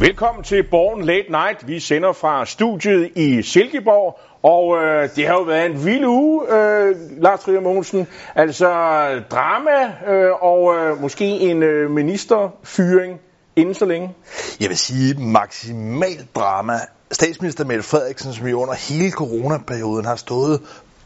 Velkommen til Born Late Night. Vi sender fra studiet i Silkeborg, og øh, det har jo været en vild uge, øh, Lars Trier Mogensen. Altså drama øh, og øh, måske en øh, ministerfyring inden så længe. Jeg vil sige maksimal drama. Statsminister Mette Frederiksen, som jo under hele coronaperioden har stået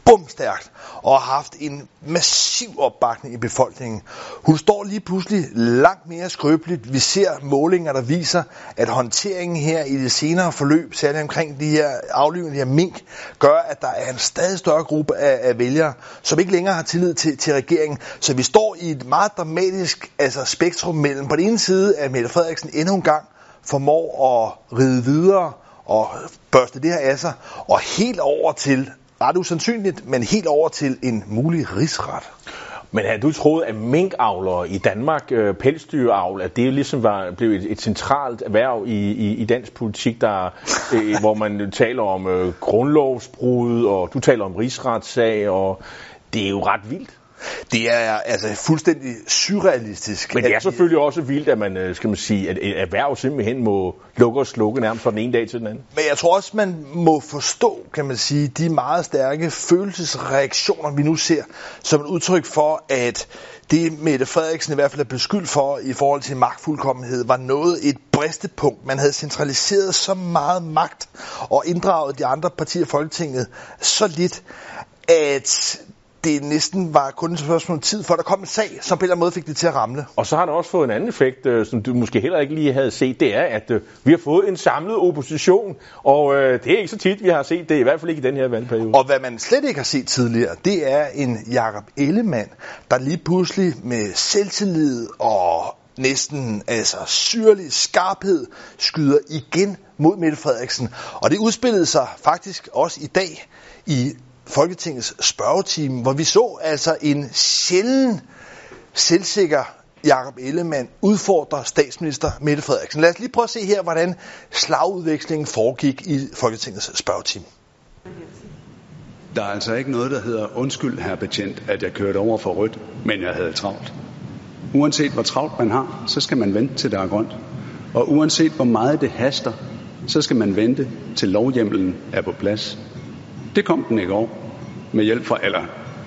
bumstærkt og har haft en massiv opbakning i befolkningen. Hun står lige pludselig langt mere skrøbeligt. Vi ser målinger, der viser, at håndteringen her i det senere forløb, særligt omkring de her aflivende her mink, gør, at der er en stadig større gruppe af, af vælgere, som ikke længere har tillid til, til regeringen. Så vi står i et meget dramatisk altså spektrum mellem på den ene side, at Mette Frederiksen endnu en gang formår at ride videre og børste det her af sig, og helt over til ret usandsynligt, men helt over til en mulig rigsret. Men havde du troet, at minkavlere i Danmark, øh, pelsdyravl, at det ligesom var, blev et, et centralt erhverv i, i, i dansk politik, der, øh, hvor man taler om øh, grundlovsbrud, og du taler om rigsretssag, og det er jo ret vildt. Det er altså fuldstændig surrealistisk. Men det er selvfølgelig også vildt, at man, øh, skal man sige, at et erhverv simpelthen må lukke og slukke nærmest fra den ene dag til den anden. Men jeg tror også, man må forstå, kan man sige, de meget stærke følelsesreaktioner, vi nu ser, som et udtryk for, at det Mette Frederiksen i hvert fald er beskyldt for i forhold til magtfuldkommenhed, var noget et bristepunkt. Man havde centraliseret så meget magt og inddraget de andre partier i Folketinget så lidt, at det næsten var kun et spørgsmål om tid, for der kom en sag, som på en eller anden måde fik det til at ramle. Og så har det også fået en anden effekt, øh, som du måske heller ikke lige havde set, det er, at øh, vi har fået en samlet opposition, og øh, det er ikke så tit, vi har set det, i hvert fald ikke i den her valgperiode. Og hvad man slet ikke har set tidligere, det er en Jakob Ellemann, der lige pludselig med selvtillid og næsten altså syrlig skarphed skyder igen mod Mette Frederiksen. Og det udspillede sig faktisk også i dag i Folketingets spørgetime, hvor vi så altså en sjælden selvsikker Jakob Ellemann udfordrer statsminister Mette Frederiksen. Lad os lige prøve at se her, hvordan slagudvekslingen foregik i Folketingets spørgetime. Der er altså ikke noget, der hedder undskyld, herr betjent, at jeg kørte over for rødt, men jeg havde travlt. Uanset hvor travlt man har, så skal man vente til der er grønt. Og uanset hvor meget det haster, så skal man vente til lovhjemmelen er på plads. Det kom den i går med hjælp fra, eller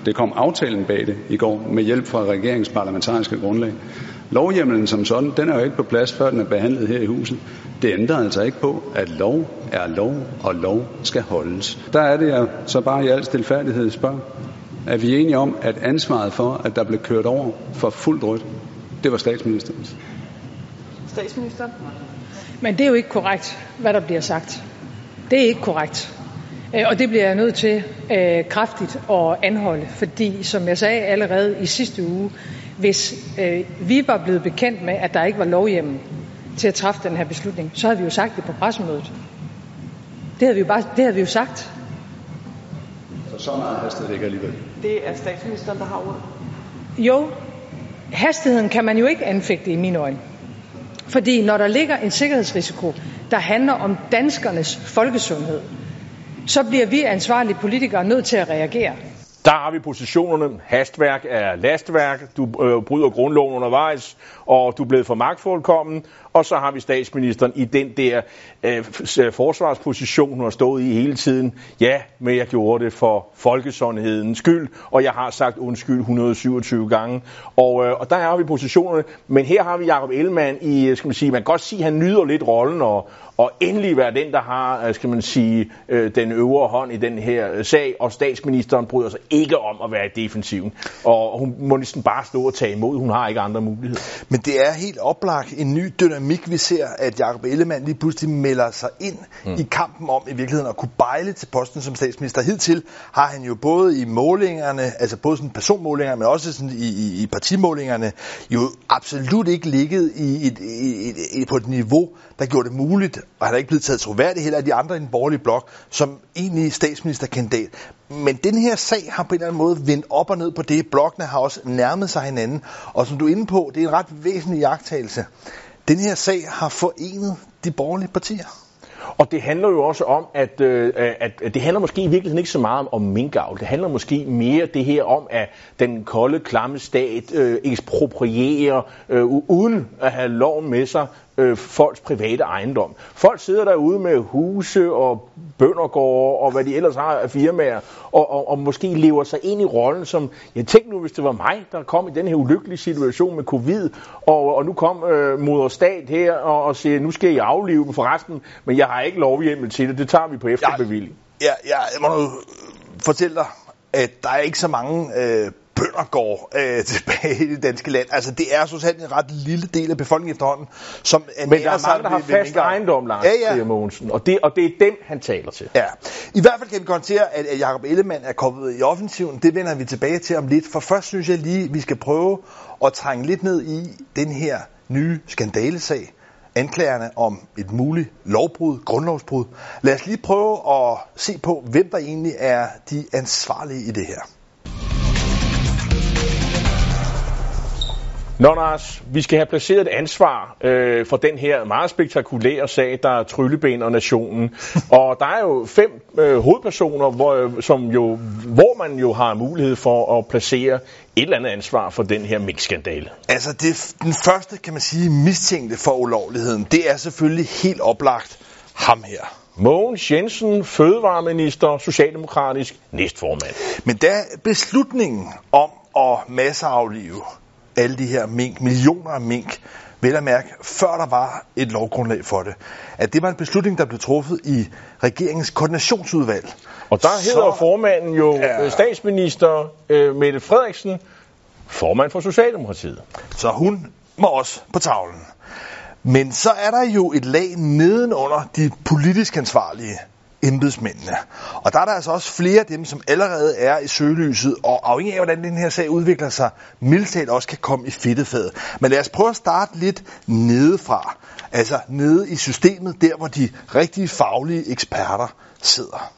det kom aftalen bag det i går med hjælp fra regeringens parlamentariske grundlag. Lovhjemmelen som sådan, den er jo ikke på plads, før den er behandlet her i huset. Det ændrer altså ikke på, at lov er lov, og lov skal holdes. Der er det, jeg så bare i al stilfærdighed spørger. Er vi enige om, at ansvaret for, at der blev kørt over for fuldt rødt, det var statsministerens? Statsminister? Men det er jo ikke korrekt, hvad der bliver sagt. Det er ikke korrekt. Øh, og det bliver jeg nødt til øh, kraftigt at anholde, fordi som jeg sagde allerede i sidste uge, hvis øh, vi var blevet bekendt med, at der ikke var lovhjemmel til at træffe den her beslutning, så havde vi jo sagt det på pressemødet. Det havde vi jo, bare, det havde vi jo sagt. Så så meget hastighed det ikke alligevel. Det er statsministeren, der har ordet. Jo, hastigheden kan man jo ikke anfægte i mine øjne. Fordi når der ligger en sikkerhedsrisiko, der handler om danskernes folkesundhed, så bliver vi ansvarlige politikere nødt til at reagere. Der har vi positionerne. Hastværk er lastværk. Du øh, bryder grundloven undervejs, og du er blevet for magtfuldkommen. Og så har vi statsministeren i den der øh, forsvarsposition, hun har stået i hele tiden. Ja, men jeg gjorde det for folkesundhedens skyld, og jeg har sagt undskyld 127 gange. Og, øh, og der har vi positionerne. Men her har vi Jacob Ellemann i, øh, skal man sige, man kan godt sige, at han nyder lidt rollen og, og endelig være den, der har, øh, skal man sige, øh, den øvre hånd i den her øh, sag, og statsministeren bryder sig ikke om at være i defensiven. Og hun må næsten bare stå og tage imod. Hun har ikke andre muligheder. Men det er helt oplagt en ny dynamik, vi ser, at Jacob Ellemann lige pludselig melder sig ind mm. i kampen om i virkeligheden at kunne bejle til posten som statsminister. Hidtil har han jo både i målingerne, altså både sådan personmålingerne, men også sådan i, i, i partimålingerne, jo absolut ikke ligget i et, i, i, på et niveau, der gjorde det muligt, og han er ikke blevet taget troværdigt heller af de andre i den borgerlige blok, som egentlig statsministerkandidat. Men den her sag har på en eller anden måde vendt op og ned på det. Blokkene har også nærmet sig hinanden. Og som du er inde på, det er en ret væsentlig jagttagelse. Den her sag har forenet de borgerlige partier. Og det handler jo også om, at, øh, at, det handler måske i virkeligheden ikke så meget om, om minkavl. Det handler måske mere det her om, at den kolde, klamme stat øh, eksproprierer, øh, uden at have loven med sig, øh, folks private ejendom. Folk sidder derude med huse og bøndergårde og hvad de ellers har af firmaer, og, og, og måske lever sig ind i rollen som, jeg tænkte nu, hvis det var mig, der kom i den her ulykkelige situation med covid, og, og nu kom øh, moder stat her og, og siger, nu skal I aflive dem forresten, men jeg har ikke lovhjemmel til det, det tager vi på efterbevilling. Ja, ja, jeg må nu fortælle dig, at der er ikke så mange øh, bønder går øh, tilbage i det danske land. Altså, det er så en ret lille del af befolkningen efterhånden, som Men der er mange, der har fast ejendom, Lars ja, ja. Mogensen, og det, og det er dem, han taler til. Ja. I hvert fald kan vi konstatere, at, at Jacob Ellemann er kommet i offensiven. Det vender vi tilbage til om lidt, for først synes jeg lige, vi skal prøve at trænge lidt ned i den her nye skandalesag, anklagerne om et muligt lovbrud, grundlovsbrud. Lad os lige prøve at se på, hvem der egentlig er de ansvarlige i det her. Nå, Lars, vi skal have placeret et ansvar øh, for den her meget spektakulære sag, der er Trylleben og Nationen. og der er jo fem øh, hovedpersoner, hvor, som jo, hvor man jo har mulighed for at placere et eller andet ansvar for den her minkskandale. Altså, det, den første, kan man sige, mistænkte for ulovligheden, det er selvfølgelig helt oplagt ham her. Mogens Jensen, fødevareminister, socialdemokratisk næstformand. Men da beslutningen om at masseaflive alle de her mink, millioner af mink, vel at mærke, før der var et lovgrundlag for det. At det var en beslutning, der blev truffet i regeringens koordinationsudvalg. Og der så, hedder formanden jo ja, statsminister øh, Mette Frederiksen, formand for Socialdemokratiet. Så hun må også på tavlen. Men så er der jo et lag nedenunder de politisk ansvarlige embedsmændene. Og der er der altså også flere af dem, som allerede er i søgelyset, og afhængig af, hvordan den her sag udvikler sig, mildt også kan komme i fedtefadet. Men lad os prøve at starte lidt nedefra. Altså nede i systemet, der hvor de rigtige faglige eksperter sidder.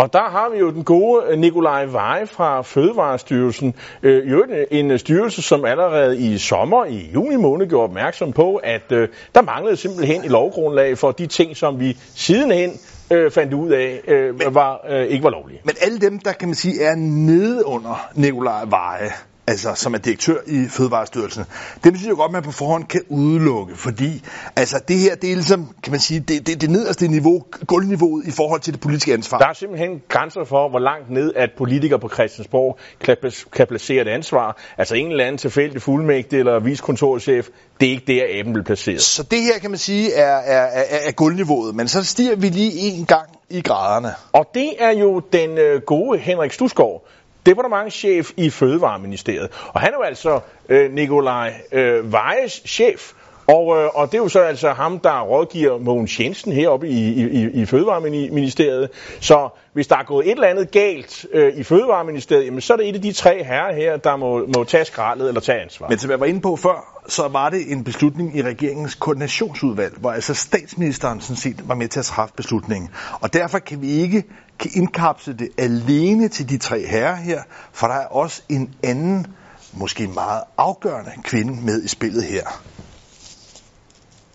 Og der har vi jo den gode øh, Nikolaj Veje fra Fødevarestyrelsen. Øh, jo øh, en øh, styrelse, som allerede i sommer, i juni måned, gjorde opmærksom på, at øh, der manglede simpelthen et lovgrundlag for de ting, som vi sidenhen øh, fandt ud af, øh, men, var, øh, ikke var lovlige. Men alle dem, der kan man sige, er nede under Nikolaj Veje, altså som er direktør i Fødevarestyrelsen, det synes jeg godt, man på forhånd kan udelukke, fordi altså, det her, det er ligesom, kan man sige, det, det, det nederste niveau, gulvniveauet i forhold til det politiske ansvar. Der er simpelthen grænser for, hvor langt ned at politikere på Christiansborg kan, kan placere et ansvar. Altså en eller anden tilfældig fuldmægtig eller viskontorchef, det er ikke der, aben vil placeret. Så det her, kan man sige, er, er, er, er gulvniveauet, men så stiger vi lige en gang i graderne. Og det er jo den øh, gode Henrik Stusgaard, departementschef i Fødevareministeriet. Og han er jo altså øh, Nikolaj øh, Vejes chef. Og, øh, og det er jo så altså ham, der rådgiver Mogens Jensen heroppe i, i, i Fødevareministeriet. Så hvis der er gået et eller andet galt øh, i Fødevareministeriet, jamen, så er det et af de tre herrer her, der må, må tage skraldet eller tage ansvar. Men som jeg var inde på før, så var det en beslutning i regeringens koordinationsudvalg, hvor altså statsministeren sådan set var med til at træffe beslutningen. Og derfor kan vi ikke kan indkapsle det alene til de tre herrer her, for der er også en anden, måske meget afgørende kvinde med i spillet her.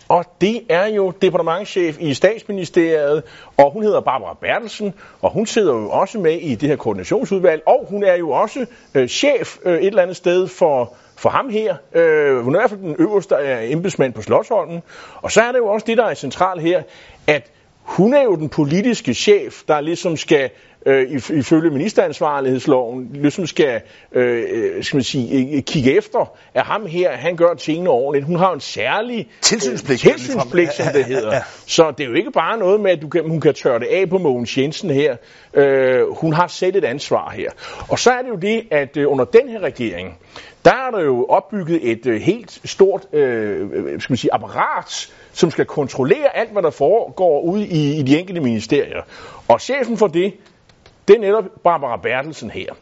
Og det er jo departementchef i statsministeriet, og hun hedder Barbara Bertelsen, og hun sidder jo også med i det her koordinationsudvalg, og hun er jo også øh, chef øh, et eller andet sted for, for ham her. Øh, hun er i hvert fald den øverste øh, embedsmand på Slottsholmen. Og så er det jo også det, der er centralt her, at hun er jo den politiske chef, der ligesom skal øh, ifølge ministeransvarlighedsloven ligesom skal, øh, øh, skal man sige, kigge efter, at ham her, han gør tingene ordentligt. Hun har en særlig tilsynspligt, øh, tilsynspligt som det hedder. Så det er jo ikke bare noget med, at du kan, hun kan tørre det af på Mogens Jensen her. Øh, hun har selv et ansvar her. Og så er det jo det, at øh, under den her regering, der er der jo opbygget et øh, helt stort øh, skal man sige, apparat, som skal kontrollere alt, hvad der foregår ude i, i de enkelte ministerier. Og chefen for det, det er netop Barbara Bertelsen her.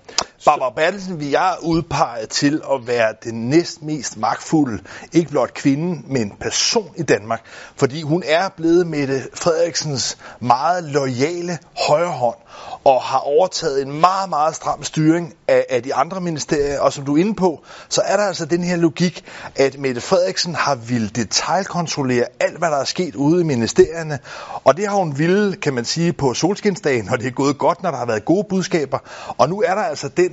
Barbara Bertelsen vil jeg udpege til at være den næst mest magtfulde, ikke blot kvinde, men person i Danmark. Fordi hun er blevet Mette Frederiksens meget lojale højre hånd og har overtaget en meget, meget stram styring af, af de andre ministerier. Og som du er inde på, så er der altså den her logik, at Mette Frederiksen har ville detaljkontrollere alt, hvad der er sket ude i ministerierne. Og det har hun ville, kan man sige, på solskinsdagen, og det er gået godt, når der har været gode budskaber. Og nu er der altså den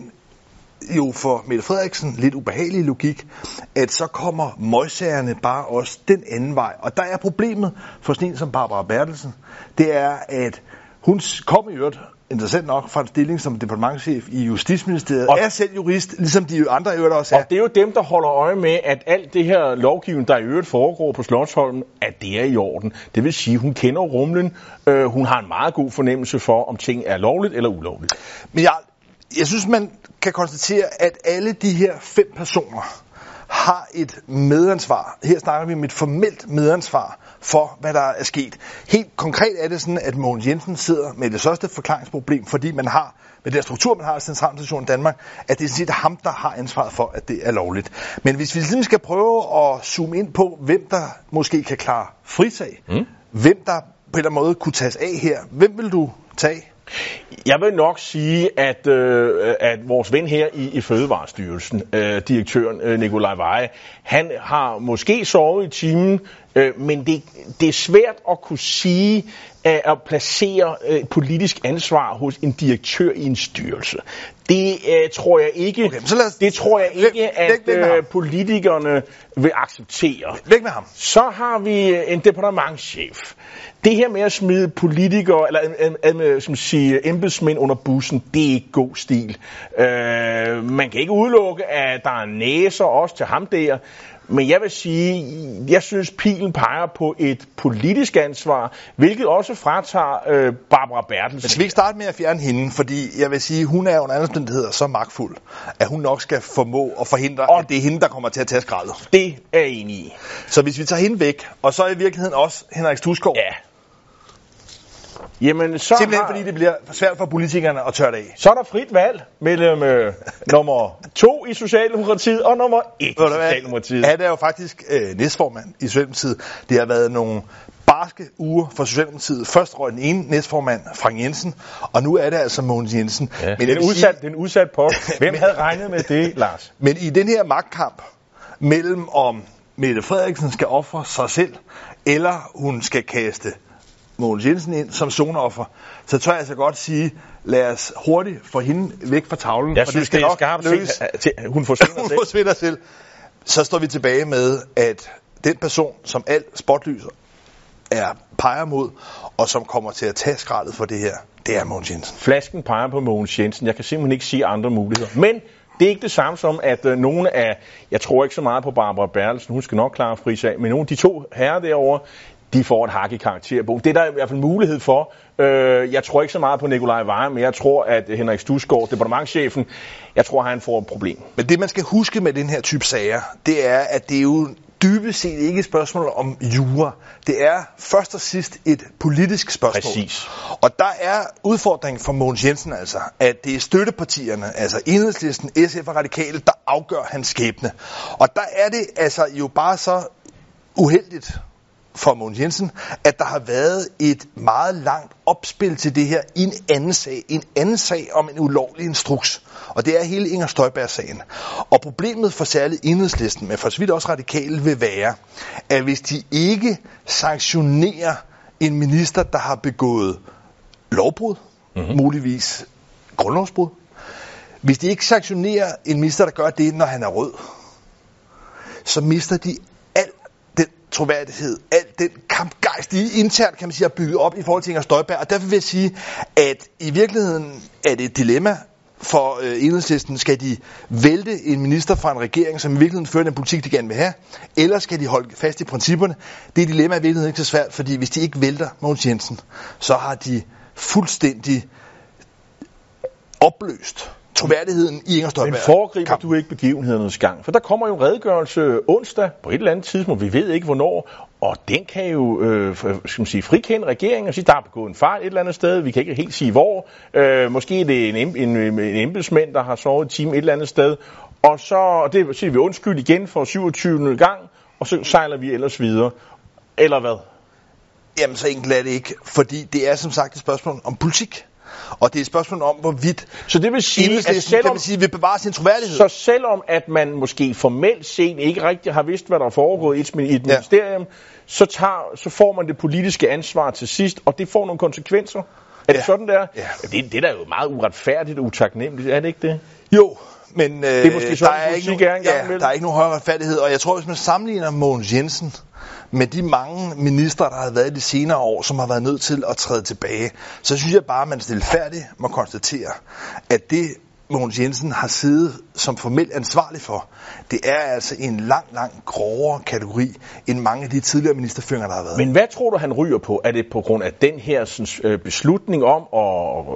jo for Mette Frederiksen lidt ubehagelig logik, at så kommer møgssagerne bare også den anden vej. Og der er problemet for sådan en som Barbara Bertelsen, det er, at hun kom i øvrigt interessant nok fra en stilling som departementchef i Justitsministeriet, og er selv jurist, ligesom de andre i øvrigt også er. Og det er jo dem, der holder øje med, at alt det her lovgivning, der i øvrigt foregår på Slottsholmen, at det er i orden. Det vil sige, hun kender rumlen, øh, hun har en meget god fornemmelse for, om ting er lovligt eller ulovligt. Men jeg, jeg synes, man kan konstatere, at alle de her fem personer har et medansvar. Her snakker vi om et formelt medansvar for, hvad der er sket. Helt konkret er det sådan, at Mogens Jensen sidder med det største forklaringsproblem, fordi man har, med den struktur, man har i Centralstationen i Danmark, at det er sådan set ham, der har ansvaret for, at det er lovligt. Men hvis vi ligesom skal prøve at zoome ind på, hvem der måske kan klare frisag, mm. hvem der på en eller anden måde kunne tages af her, hvem vil du tage? Jeg vil nok sige, at, øh, at vores ven her i, i Fødevarestyrelsen, øh, direktøren øh, Nikolaj Veje, han har måske sovet i timen, øh, men det, det er svært at kunne sige, at, at placere øh, politisk ansvar hos en direktør i en styrelse. Det øh, tror jeg ikke. Okay, så os, det tror jeg ikke, læg, at læg, læg øh, politikerne vil acceptere. Læg med ham. Så har vi øh, en departementschef. Det her med at smide politikere, eller øh, som sige, embedsmænd under bussen, det er ikke god stil. Øh, man kan ikke udelukke, at der er næser også til ham der. Men jeg vil sige, jeg synes, pilen peger på et politisk ansvar, hvilket også fratager øh, Barbara Bertelsen. Men skal vi ikke starte med at fjerne hende? Fordi jeg vil sige, hun er under andre omstændigheder så magtfuld, at hun nok skal formå at forhindre, og at det er hende, der kommer til at tage skraldet. Det er jeg enig i. Så hvis vi tager hende væk, og så i virkeligheden også Henrik Stusgaard, ja Jamen, så Simpelthen har, fordi det bliver svært for politikerne at tørre det af. Så er der frit valg mellem øh, nummer to i Socialdemokratiet og nummer et i Socialdemokratiet. Han er jo faktisk øh, næstformand i Socialdemokratiet. Det har været nogle barske uger for Socialdemokratiet. Først røg den ene næstformand, Frank Jensen, og nu er det altså Mogens Jensen. Ja, Men det er en udsat, sige... udsat post. Hvem havde regnet med det, Lars? Men i den her magtkamp mellem om Mette Frederiksen skal ofre sig selv, eller hun skal kaste Mogens Jensen ind som zoneoffer, så tør jeg altså godt sige, lad os hurtigt få hende væk fra tavlen. Jeg synes, det, det er skarpt lykkes. Til, hun forsvinder hun selv. forsvinder selv. Så står vi tilbage med, at den person, som alt spotlyser er peger mod, og som kommer til at tage skraldet for det her, det er Mogens Jensen. Flasken peger på Mogens Jensen. Jeg kan simpelthen ikke sige andre muligheder. Men det er ikke det samme som, at øh, nogle af, jeg tror ikke så meget på Barbara Bertelsen, hun skal nok klare frisag, men nogle af de to herrer derovre, de får et hak i karakterbogen. Det er der i hvert fald mulighed for. Øh, jeg tror ikke så meget på Nikolaj Vejre, men jeg tror, at Henrik Stusgaard, departementchefen, jeg tror, han får et problem. Men det, man skal huske med den her type sager, det er, at det er jo dybest set ikke et spørgsmål om jura. Det er først og sidst et politisk spørgsmål. Præcis. Og der er udfordringen for Mogens Jensen altså, at det er støttepartierne, altså Enhedslisten, SF og Radikale, der afgør hans skæbne. Og der er det altså jo bare så uheldigt, for Mogens Jensen, at der har været et meget langt opspil til det her i en anden sag. En anden sag om en ulovlig instruks. Og det er hele Inger Støjberg-sagen. Og problemet for særligt enhedslisten, men for så vidt også radikale, vil være, at hvis de ikke sanktionerer en minister, der har begået lovbrud, mm-hmm. muligvis grundlovsbrud, hvis de ikke sanktionerer en minister, der gør det, når han er rød, så mister de troværdighed, al den kampgejst, de internt kan man sige, har bygget op i forhold til Inger Støjberg. Og derfor vil jeg sige, at i virkeligheden er det et dilemma for øh, enhedslisten. Skal de vælte en minister fra en regering, som i virkeligheden fører den politik, de gerne vil have, eller skal de holde fast i principperne? Det dilemma er i virkeligheden ikke så svært, fordi hvis de ikke vælter Mogens Jensen, så har de fuldstændig opløst troværdigheden i Inger Støjberg. Men foregriber kamp. du ikke begivenhedernes gang? For der kommer jo en redegørelse onsdag på et eller andet tidspunkt, vi ved ikke hvornår, og den kan jo øh, skal man sige, frikende regeringen og sige, der er begået en fejl et eller andet sted, vi kan ikke helt sige hvor. Øh, måske er det en, en, en embedsmænd, der har sovet et time et eller andet sted, og så det siger vi undskyld igen for 27. gang, og så sejler vi ellers videre. Eller hvad? Jamen, så enkelt er det ikke, fordi det er som sagt et spørgsmål om politik. Og det er et spørgsmål om, hvorvidt så det vil sige, at selvom, kan man sige, vil bevare sin troværdighed. Så selvom at man måske formelt set ikke rigtig har vidst, hvad der er foregået i et, i et ministerium, ja. så, tager, så får man det politiske ansvar til sidst, og det får nogle konsekvenser. Er ja. det sådan, der? Ja. Det, det der er jo meget uretfærdigt og utaknemmeligt, er det ikke det? Jo, men øh, Det er måske sådan, der, er ikke er nogen, gang ja, der er ikke nogen højere retfærdighed, og jeg tror, hvis man sammenligner Mogens Jensen med de mange ministre, der har været i de senere år, som har været nødt til at træde tilbage, så synes jeg bare, at man stilfærdigt må konstatere, at det Mogens Jensen har siddet som formelt ansvarlig for, det er altså en lang, lang grovere kategori end mange af de tidligere ministerføringer, der har været. Men hvad tror du, han ryger på? Er det på grund af den her sådan, øh, beslutning om at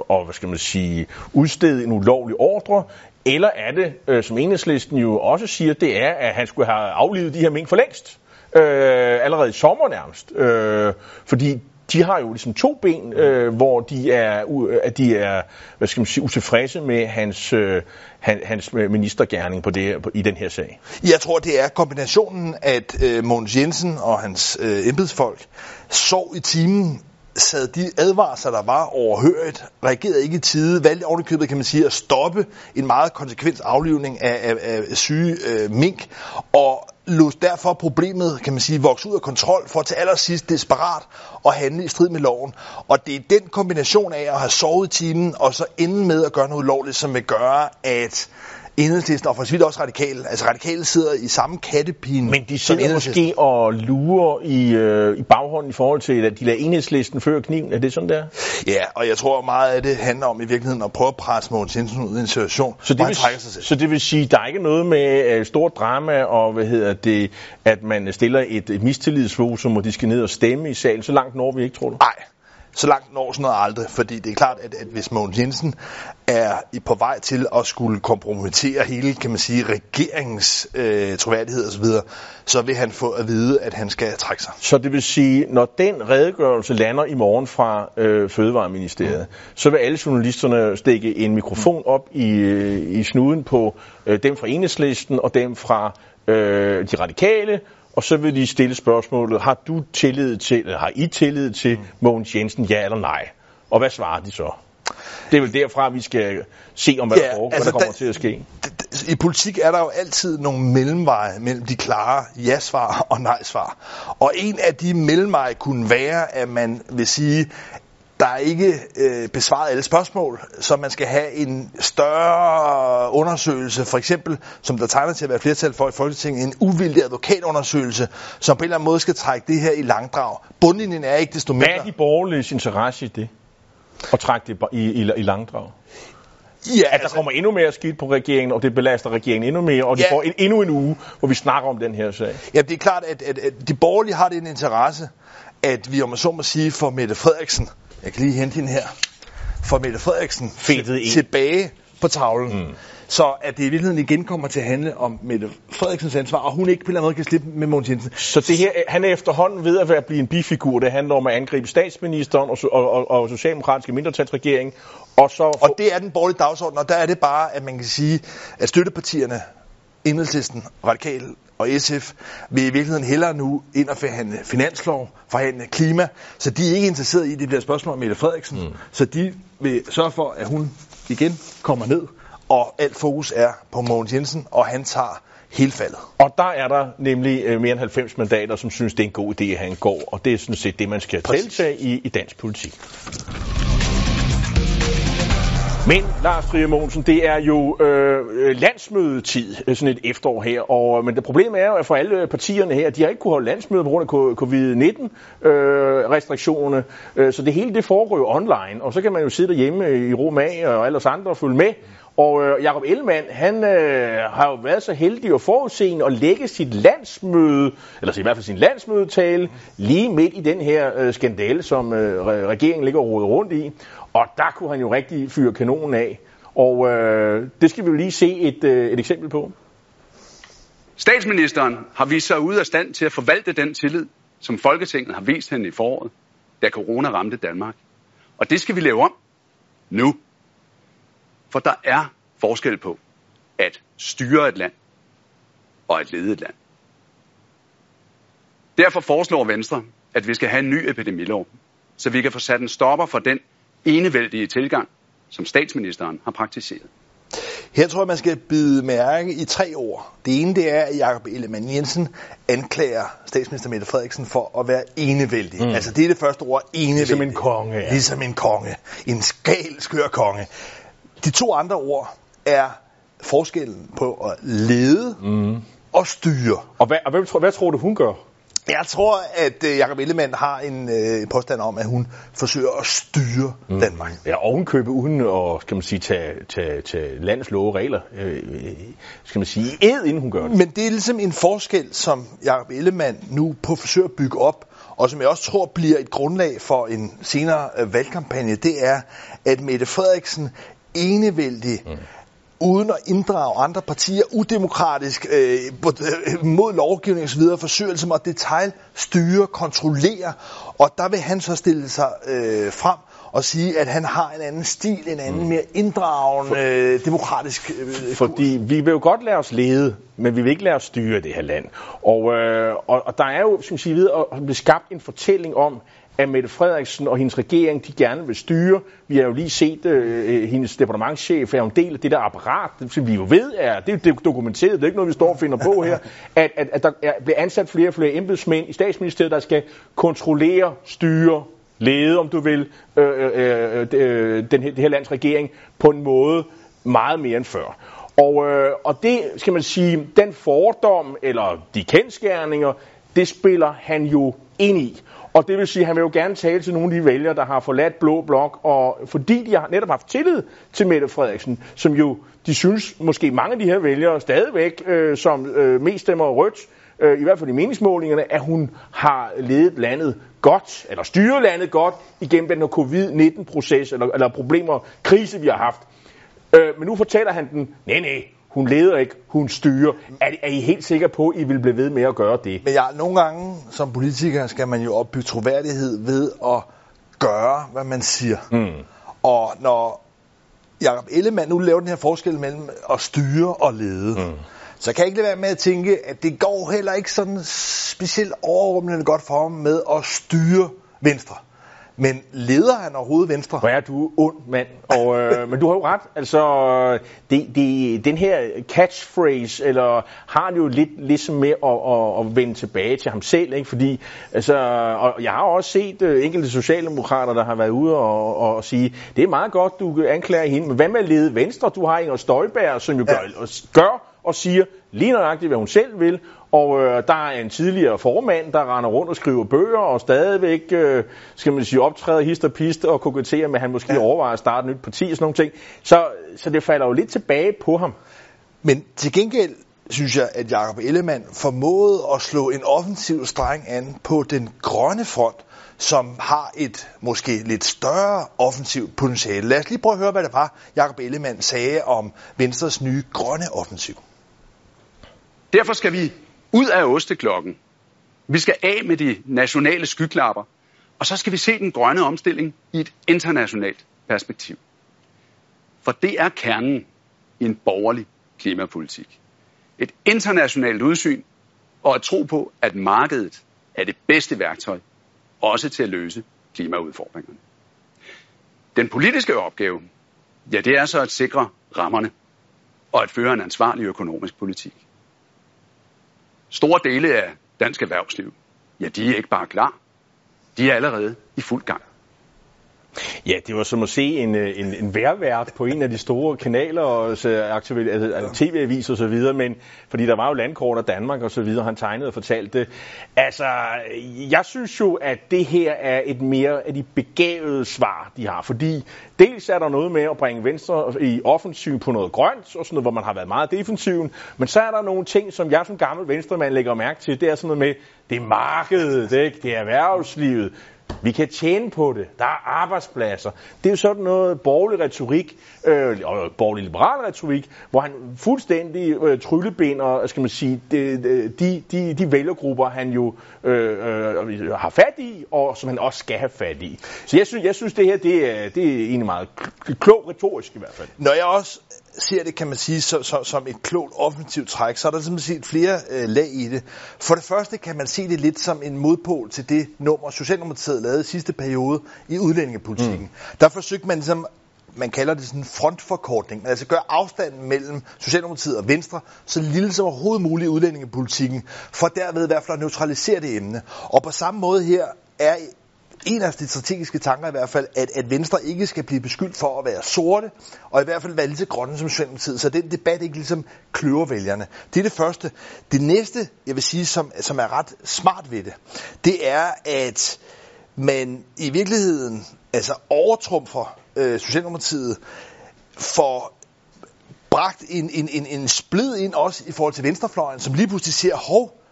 og, hvad skal man sige, udstede en ulovlig ordre? Eller er det, øh, som enhedslisten jo også siger, det er, at han skulle have aflivet de her mink for længst? Øh, allerede i sommer nærmest. Øh, fordi de har jo ligesom to ben, øh, hvor de er, at de er hvad skal man sige, utilfredse med hans, øh, han, hans ministergærning på det, på, i den her sag. Jeg tror, det er kombinationen, at øh, Mogens Jensen og hans øh, embedsfolk sov i timen, sad de advarsler, der var overhørigt, reagerede ikke i tide, valgte ovenikøbet, kan man sige, at stoppe en meget konsekvent aflivning af, af, af syge øh, mink, og lod derfor problemet, kan man sige, vokse ud af kontrol, for til allersidst desperat at handle i strid med loven. Og det er den kombination af at have sovet i timen, og så ende med at gøre noget ulovligt, som vil gøre, at enhedslisten, og for så også radikale, altså radikale sidder i samme kattepine Men de sidder måske og lurer i, øh, i baghånden i forhold til, at de lader enhedslisten føre kniven. Er det sådan der? Ja, og jeg tror meget af det handler om i virkeligheden at prøve at presse Mogens Jensen ud i en situation, Så det, vil, sig selv. så det vil sige, der er ikke noget med uh, stort drama og hvad hedder det, at man stiller et, et mistillidsvotum, og de skal ned og stemme i salen. Så langt når vi ikke, tror du? Nej, så langt når sådan noget aldrig, fordi det er klart, at, at hvis Mogens Jensen er på vej til at skulle kompromittere hele, kan man sige, regeringens øh, troværdighed osv., så vil han få at vide, at han skal trække sig. Så det vil sige, når den redegørelse lander i morgen fra øh, Fødevareministeriet, mm. så vil alle journalisterne stikke en mikrofon op i, øh, i snuden på øh, dem fra Enhedslisten og dem fra øh, de radikale, og så vil de stille spørgsmålet, har du tillid til, eller har I tillid til Mogens Jensen, ja eller nej? Og hvad svarer de så? Det er vel derfra, vi skal se, om hvad, Ja, der, foregår, altså, hvad der kommer der- til at ske. I politik er der jo altid nogle mellemveje mellem de klare ja-svar og nej-svar. Og en af de mellemveje kunne være, at man vil sige, der er ikke øh, besvaret alle spørgsmål, så man skal have en større undersøgelse, for eksempel, som der tegner til at være flertal for i Folketinget, en uvildig advokatundersøgelse, som på en eller anden måde skal trække det her i langdrag. Bundlinjen er ikke desto Hvad mindre. er de borgerliges interesse i det? At trække det i, i, i langdrag? ja, At der kommer endnu mere skidt på regeringen, og det belaster regeringen endnu mere, og de Ja. får en, endnu en uge, hvor vi snakker om den her sag. Ja, det er klart, at, at, at de borgerlige har den interesse, at vi, om man så må sige, får Mette Frederiksen, jeg kan lige hente hende her, får Mette Frederiksen Fedtet ind. tilbage på tavlen. Mm. Så at det i virkeligheden igen kommer til at handle om Mette Frederiksens ansvar, og hun ikke på en eller anden måde kan slippe med Mogens Jensen. Så det her, han er efterhånden ved at være blive en bifigur. Det handler om at angribe statsministeren og, og, og, og socialdemokratiske mindretalsregering. Og så Og det er den borgerlige dagsorden, og der er det bare, at man kan sige, at støttepartierne, Enhedslisten, Radikal og SF, vil i virkeligheden hellere nu ind og forhandle finanslov, forhandle klima, så de er ikke interesseret i, at det bliver et spørgsmål om Mette Frederiksen. Mm. Så de vil sørge for, at hun igen kommer ned, og alt fokus er på Mogens Jensen, og han tager hele faldet. Og der er der nemlig øh, mere end 90 mandater, som synes, det er en god idé, at han går. Og det er sådan set det, man skal Præcis. tiltage i, i dansk politik. Men Lars Trier Mogensen, det er jo øh, landsmødetid, øh, sådan et efterår her. Og, øh, men det problem er jo, at for alle partierne her, de har ikke kunne holde landsmøde på grund af covid-19-restriktionerne. Øh, øh, så det hele det foregår jo online, og så kan man jo sidde derhjemme i ro og alle os andre og følge med. Og øh, Jacob Ellemann, han øh, har jo været så heldig og forudseende at lægge sit landsmøde, eller i hvert fald sin landsmødetale, lige midt i den her øh, skandale, som øh, regeringen ligger og rundt i. Og der kunne han jo rigtig fyre kanonen af. Og øh, det skal vi jo lige se et, øh, et eksempel på. Statsministeren har vist sig ude af stand til at forvalte den tillid, som Folketinget har vist hende i foråret, da corona ramte Danmark. Og det skal vi lave om nu. For der er forskel på at styre et land og at lede et land. Derfor foreslår Venstre, at vi skal have en ny epidemilov, så vi kan få sat en stopper for den enevældige tilgang, som statsministeren har praktiseret. Her tror jeg, man skal bide mærke i tre ord. Det ene det er, at Jakob Ellemann Jensen anklager statsminister Mette Frederiksen for at være enevældig. Mm. Altså det er det første ord, enevældig. Ligesom en konge, ja. Ligesom en konge. En skal skør konge. De to andre ord er forskellen på at lede mm. og styre. Og hvad, og hvad, tror, hvad tror du, hun gør? Jeg tror, at øh, Jacob Ellemann har en øh, påstand om, at hun forsøger at styre mm. Danmark. Ja, køber uden at skal man sige, tage, tage, tage landets love og regler, øh, skal man sige, ed, inden hun gør det. Men det er ligesom en forskel, som Jacob Ellemann nu på forsøger at bygge op, og som jeg også tror bliver et grundlag for en senere øh, valgkampagne, det er, at Mette Frederiksen enevældig mm uden at inddrage andre partier, udemokratisk, øh, mod lovgivning osv., forsøger ligesom at detaljstyre, kontrollere, og der vil han så stille sig øh, frem og sige, at han har en anden stil, en anden mm. mere inddragende, øh, demokratisk øh, Fordi vi vil jo godt lade os lede, men vi vil ikke lade os styre det her land. Og, øh, og, og der er jo, som siger, at blive skabt en fortælling om, at Mette Frederiksen og hendes regering, de gerne vil styre. Vi har jo lige set øh, øh hendes departementschef er en del af det der apparat, som vi jo ved er, det er dokumenteret, det er ikke noget, vi står og finder på her, at, at, at der er, bliver ansat flere og flere embedsmænd i statsministeriet, der skal kontrollere, styre, lede, om du vil, øh, øh, øh, øh den, det her lands regering på en måde meget mere end før. Og, øh, og det, skal man sige, den fordom, eller de kendskærninger, det spiller han jo ind i. Og det vil sige, at han vil jo gerne tale til nogle af de vælgere, der har forladt Blå Blok, og fordi de har netop haft tillid til Mette Frederiksen, som jo, de synes måske mange af de her vælgere stadigvæk, øh, som øh, mest stemmer rødt, øh, i hvert fald i meningsmålingerne, at hun har ledet landet godt, eller styret landet godt, igennem den her covid-19-proces, eller, eller problemer, krise, vi har haft. Øh, men nu fortæller han den, nej, nej, hun leder ikke, hun styrer. Er, er I helt sikre på, at I vil blive ved med at gøre det? Men ja, nogle gange som politiker skal man jo opbygge troværdighed ved at gøre, hvad man siger. Mm. Og når Jacob Ellemann nu laver den her forskel mellem at styre og lede, mm. så kan jeg ikke lade være med at tænke, at det går heller ikke sådan specielt overrumlende godt for ham med at styre Venstre. Men leder han overhovedet Venstre? Hvor er du ond mand. Og, øh, men du har jo ret. Altså, det, det, den her catchphrase, eller har det jo lidt ligesom med at, at, at vende tilbage til ham selv, ikke? Fordi, altså, og jeg har også set uh, enkelte socialdemokrater, der har været ude og, og sige, det er meget godt, du anklager hende, men hvad med at lede Venstre? Du har Inger Støjberg, som jo ja. gør, gør og siger lige nøjagtigt, hvad hun selv vil, og øh, der er en tidligere formand, der render rundt og skriver bøger, og stadigvæk, øh, skal man sige, optræder hist og pist og koketterer med, at han måske ja. overvejer at starte et nyt parti og sådan nogle ting. Så, så det falder jo lidt tilbage på ham. Men til gengæld synes jeg, at Jacob Ellemann formåede at slå en offensiv streng an på den grønne front, som har et måske lidt større offensivt potentiale. Lad os lige prøve at høre, hvad det var, Jacob Ellemann sagde om Venstres nye grønne offensiv. Derfor skal vi ud af osteklokken. Vi skal af med de nationale skyklapper, og så skal vi se den grønne omstilling i et internationalt perspektiv. For det er kernen i en borgerlig klimapolitik. Et internationalt udsyn og at tro på, at markedet er det bedste værktøj, også til at løse klimaudfordringerne. Den politiske opgave, ja, det er så at sikre rammerne og at føre en ansvarlig økonomisk politik. Store dele af dansk erhvervsliv, ja, de er ikke bare klar. De er allerede i fuld gang. Ja, det var som at se en, øh, en, en værvært på en af de store kanaler, og altså, altså, tv-aviser og så videre, men fordi der var jo landkort af Danmark og så videre, han tegnede og fortalte. Det. Altså, jeg synes jo, at det her er et mere af de begavede svar, de har, fordi dels er der noget med at bringe Venstre i offensiv på noget grønt, og sådan noget, hvor man har været meget defensiv, men så er der nogle ting, som jeg som gammel venstremand lægger mærke til, det er sådan noget med, det er markedet, det er, det er erhvervslivet, vi kan tjene på det. Der er arbejdspladser. Det er jo sådan noget borgerlig retorik, øh, borgerlig liberal retorik, hvor han fuldstændig øh, tryllebinder, øh, skal man sige, de, de, de, de vælgergrupper, han jo øh, øh, har fat i, og som han også skal have fat i. Så jeg synes, jeg synes det her, det er, det er egentlig meget klog retorisk i hvert fald. Når jeg også ser det, kan man sige, så, så, som et klogt offensivt træk, så er der simpelthen flere øh, lag i det. For det første kan man se det lidt som en modpol til det nummer, Socialdemokratiet lavede i sidste periode i udlændingepolitikken. Mm. Der forsøgte man ligesom man kalder det sådan en frontforkortning, altså gør afstanden mellem Socialdemokratiet og Venstre så lille som overhovedet muligt i udlændingepolitikken, for derved i hvert fald at neutralisere det emne. Og på samme måde her er en af de strategiske tanker i hvert fald, at, at Venstre ikke skal blive beskyldt for at være sorte, og i hvert fald være lige så grønne som Socialdemokratiet, så den debat ikke ligesom kløver vælgerne. Det er det første. Det næste, jeg vil sige, som, som er ret smart ved det, det er, at man i virkeligheden altså overtrumfer øh, Socialdemokratiet for bragt en, en, en, en splid ind også i forhold til venstrefløjen, som lige pludselig siger, hov,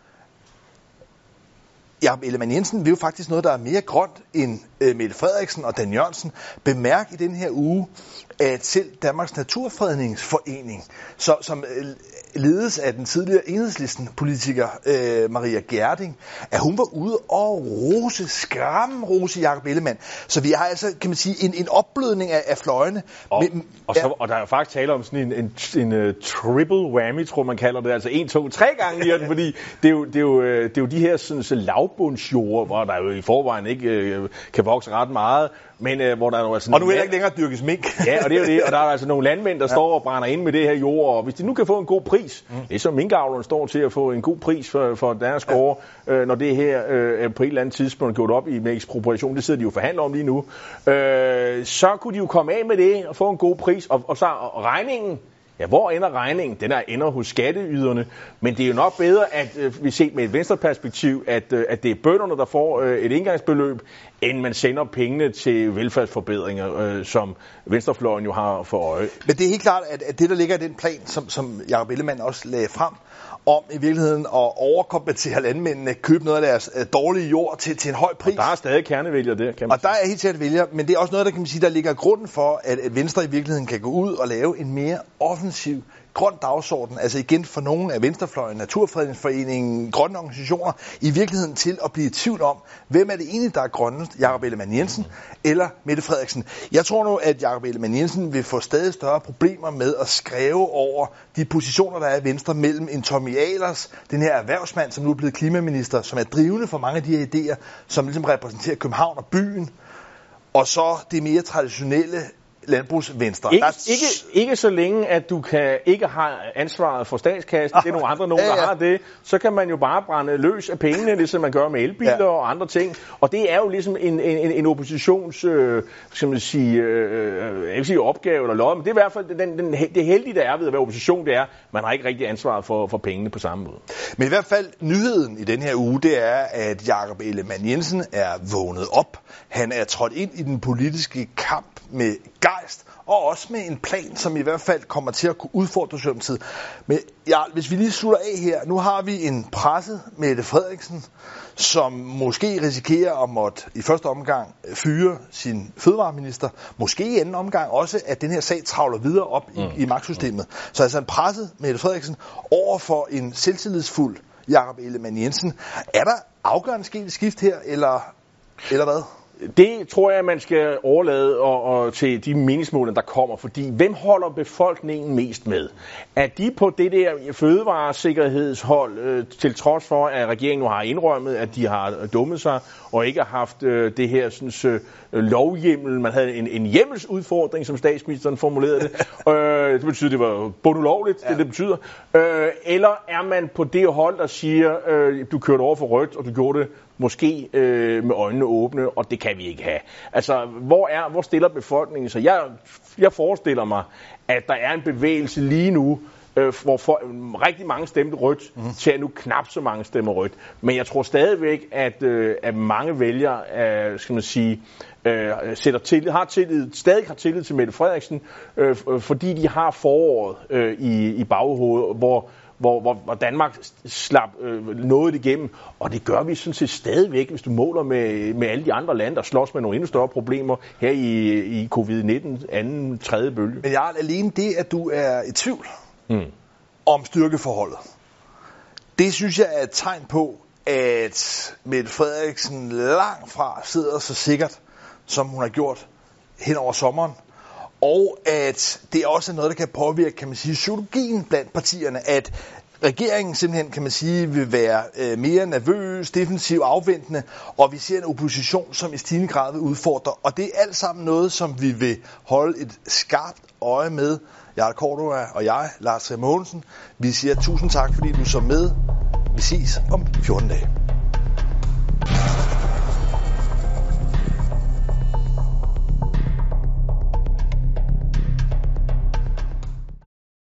Ja, Ellemann Jensen vil jo faktisk noget, der er mere grønt end øh, Mette Frederiksen og Dan Jørgensen. Bemærk i den her uge, selv Danmarks Naturfredningsforening, så, som øh, ledes af den tidligere enhedslisten-politiker øh, Maria Gerding, at hun var ude og rose, skræmme rose Jacob Ellemann. Så vi har altså, kan man sige, en, en opblødning af, af fløjene. Og, Men, og, så, og der er faktisk tale om sådan en, en, en, en uh, triple whammy, tror man kalder det. Altså en, to, tre gange i den, fordi det er jo, det er jo, øh, det er jo de her sådan, så lavbundsjord, hvor der jo i forvejen ikke øh, kan vokse ret meget, men øh, hvor der er jo altså... Og nu er der ikke længere dyrkes mink. ja, og det er det. Og der er altså nogle landmænd, der ja. står og brænder ind med det her jord, og hvis de nu kan få en god pris, mm. det er så minkavlerne står til at få en god pris for, for deres gårde, ja. øh, når det her øh, på et eller andet tidspunkt gjort op i med ekspropriation, det sidder de jo forhandler om lige nu, øh, så kunne de jo komme af med det og få en god pris, og, og så og regningen, Ja, hvor ender regningen? Den er ender hos skatteyderne. Men det er jo nok bedre, at øh, vi set med et venstreperspektiv, at, øh, at det er bønderne, der får øh, et indgangsbeløb, end man sender pengene til velfærdsforbedringer, øh, som venstrefløjen jo har for øje. Men det er helt klart, at, at det, der ligger i den plan, som, som Jacob Ellemann også lagde frem, om i virkeligheden at overkompensere landmændene, købe noget af deres øh, dårlige jord til, til en høj pris. Og der er stadig kernevælger der, kan man Og der er helt sikkert vælger, men det er også noget, der kan man sige, der ligger grunden for, at Venstre i virkeligheden kan gå ud og lave en mere offensiv grøn dagsorden, altså igen for nogle af Venstrefløjen, Naturfredningsforeningen, grønne organisationer, i virkeligheden til at blive i tvivl om, hvem er det egentlig, der er grønnest, Jakob Ellemann Jensen eller Mette Frederiksen. Jeg tror nu, at Jakob Ellemann Jensen vil få stadig større problemer med at skrive over de positioner, der er i Venstre mellem en Tommy Ahlers, den her erhvervsmand, som nu er blevet klimaminister, som er drivende for mange af de her idéer, som ligesom repræsenterer København og byen, og så det mere traditionelle landbrugsvenstre. Ikke, der... ikke, ikke så længe, at du kan ikke har ansvaret for statskassen, det er nogle andre nogen, ja, ja. der har det, så kan man jo bare brænde løs af pengene, ligesom man gør med elbiler ja. og andre ting. Og det er jo ligesom en, en, en oppositions, øh, skal man sige, øh, jeg vil sige opgave eller lod, men det er i hvert fald den, den, det heldige, der er ved at være opposition, det er, man har ikke rigtig ansvaret for, for pengene på samme måde. Men i hvert fald nyheden i den her uge, det er, at Jakob Ellemann Jensen er vågnet op. Han er trådt ind i den politiske kamp med gejst, og også med en plan, som i hvert fald kommer til at kunne udfordre Socialdemokratiet. Men ja, hvis vi lige slutter af her, nu har vi en presset Mette Frederiksen, som måske risikerer at måtte i første omgang fyre sin fødevareminister, måske i anden omgang også, at den her sag travler videre op i, mm. i magtsystemet. Så altså en presset Mette Frederiksen over for en selvtillidsfuld Jakob Ellemann Jensen. Er der afgørende sket et skift her, eller, eller hvad? Det tror jeg, man skal overlade og, og til de meningsmål, der kommer, fordi hvem holder befolkningen mest med? Er de på det der fødevaresikkerhedshold, øh, til trods for, at regeringen nu har indrømmet, at de har dummet sig og ikke har haft øh, det her sådan, øh, lovhjemmel, man havde en, en hjemmelsudfordring, som statsministeren formulerede det. øh, det betyder, det var bundulovligt, ja. det det betyder. Øh, eller er man på det hold, der siger, øh, du kørte over for rødt, og du gjorde det måske øh, med øjnene åbne, og det kan vi ikke have. Altså, hvor, er, hvor stiller befolkningen sig? Jeg, jeg forestiller mig, at der er en bevægelse lige nu, øh, hvor for, rigtig mange stemte rødt, mm. til at nu knap så mange stemmer rødt. Men jeg tror stadigvæk, at, øh, at mange vælgere, øh, skal man sige, øh, sætter tillid, har tillid, stadig har tillid til Mette Frederiksen, øh, fordi de har foråret øh, i, i baghovedet, hvor hvor, hvor, hvor Danmark slap øh, noget igennem, og det gør vi sådan set stadigvæk, hvis du måler med, med alle de andre lande, der slås med nogle endnu større problemer her i, i covid-19, anden, tredje bølge. Men jeg alene det, at du er i tvivl mm. om styrkeforholdet. Det synes jeg er et tegn på, at Mette Frederiksen langt fra sidder så sikkert, som hun har gjort hen over sommeren og at det også er noget, der kan påvirke, kan man sige, psykologien blandt partierne, at regeringen simpelthen, kan man sige, vil være øh, mere nervøs, defensiv, afventende, og vi ser en opposition, som i stigende grad vil udfordre. Og det er alt sammen noget, som vi vil holde et skarpt øje med. Jarl Cordova og jeg, Lars Mogensen, vi siger tusind tak, fordi du så med. Vi ses om 14 dage.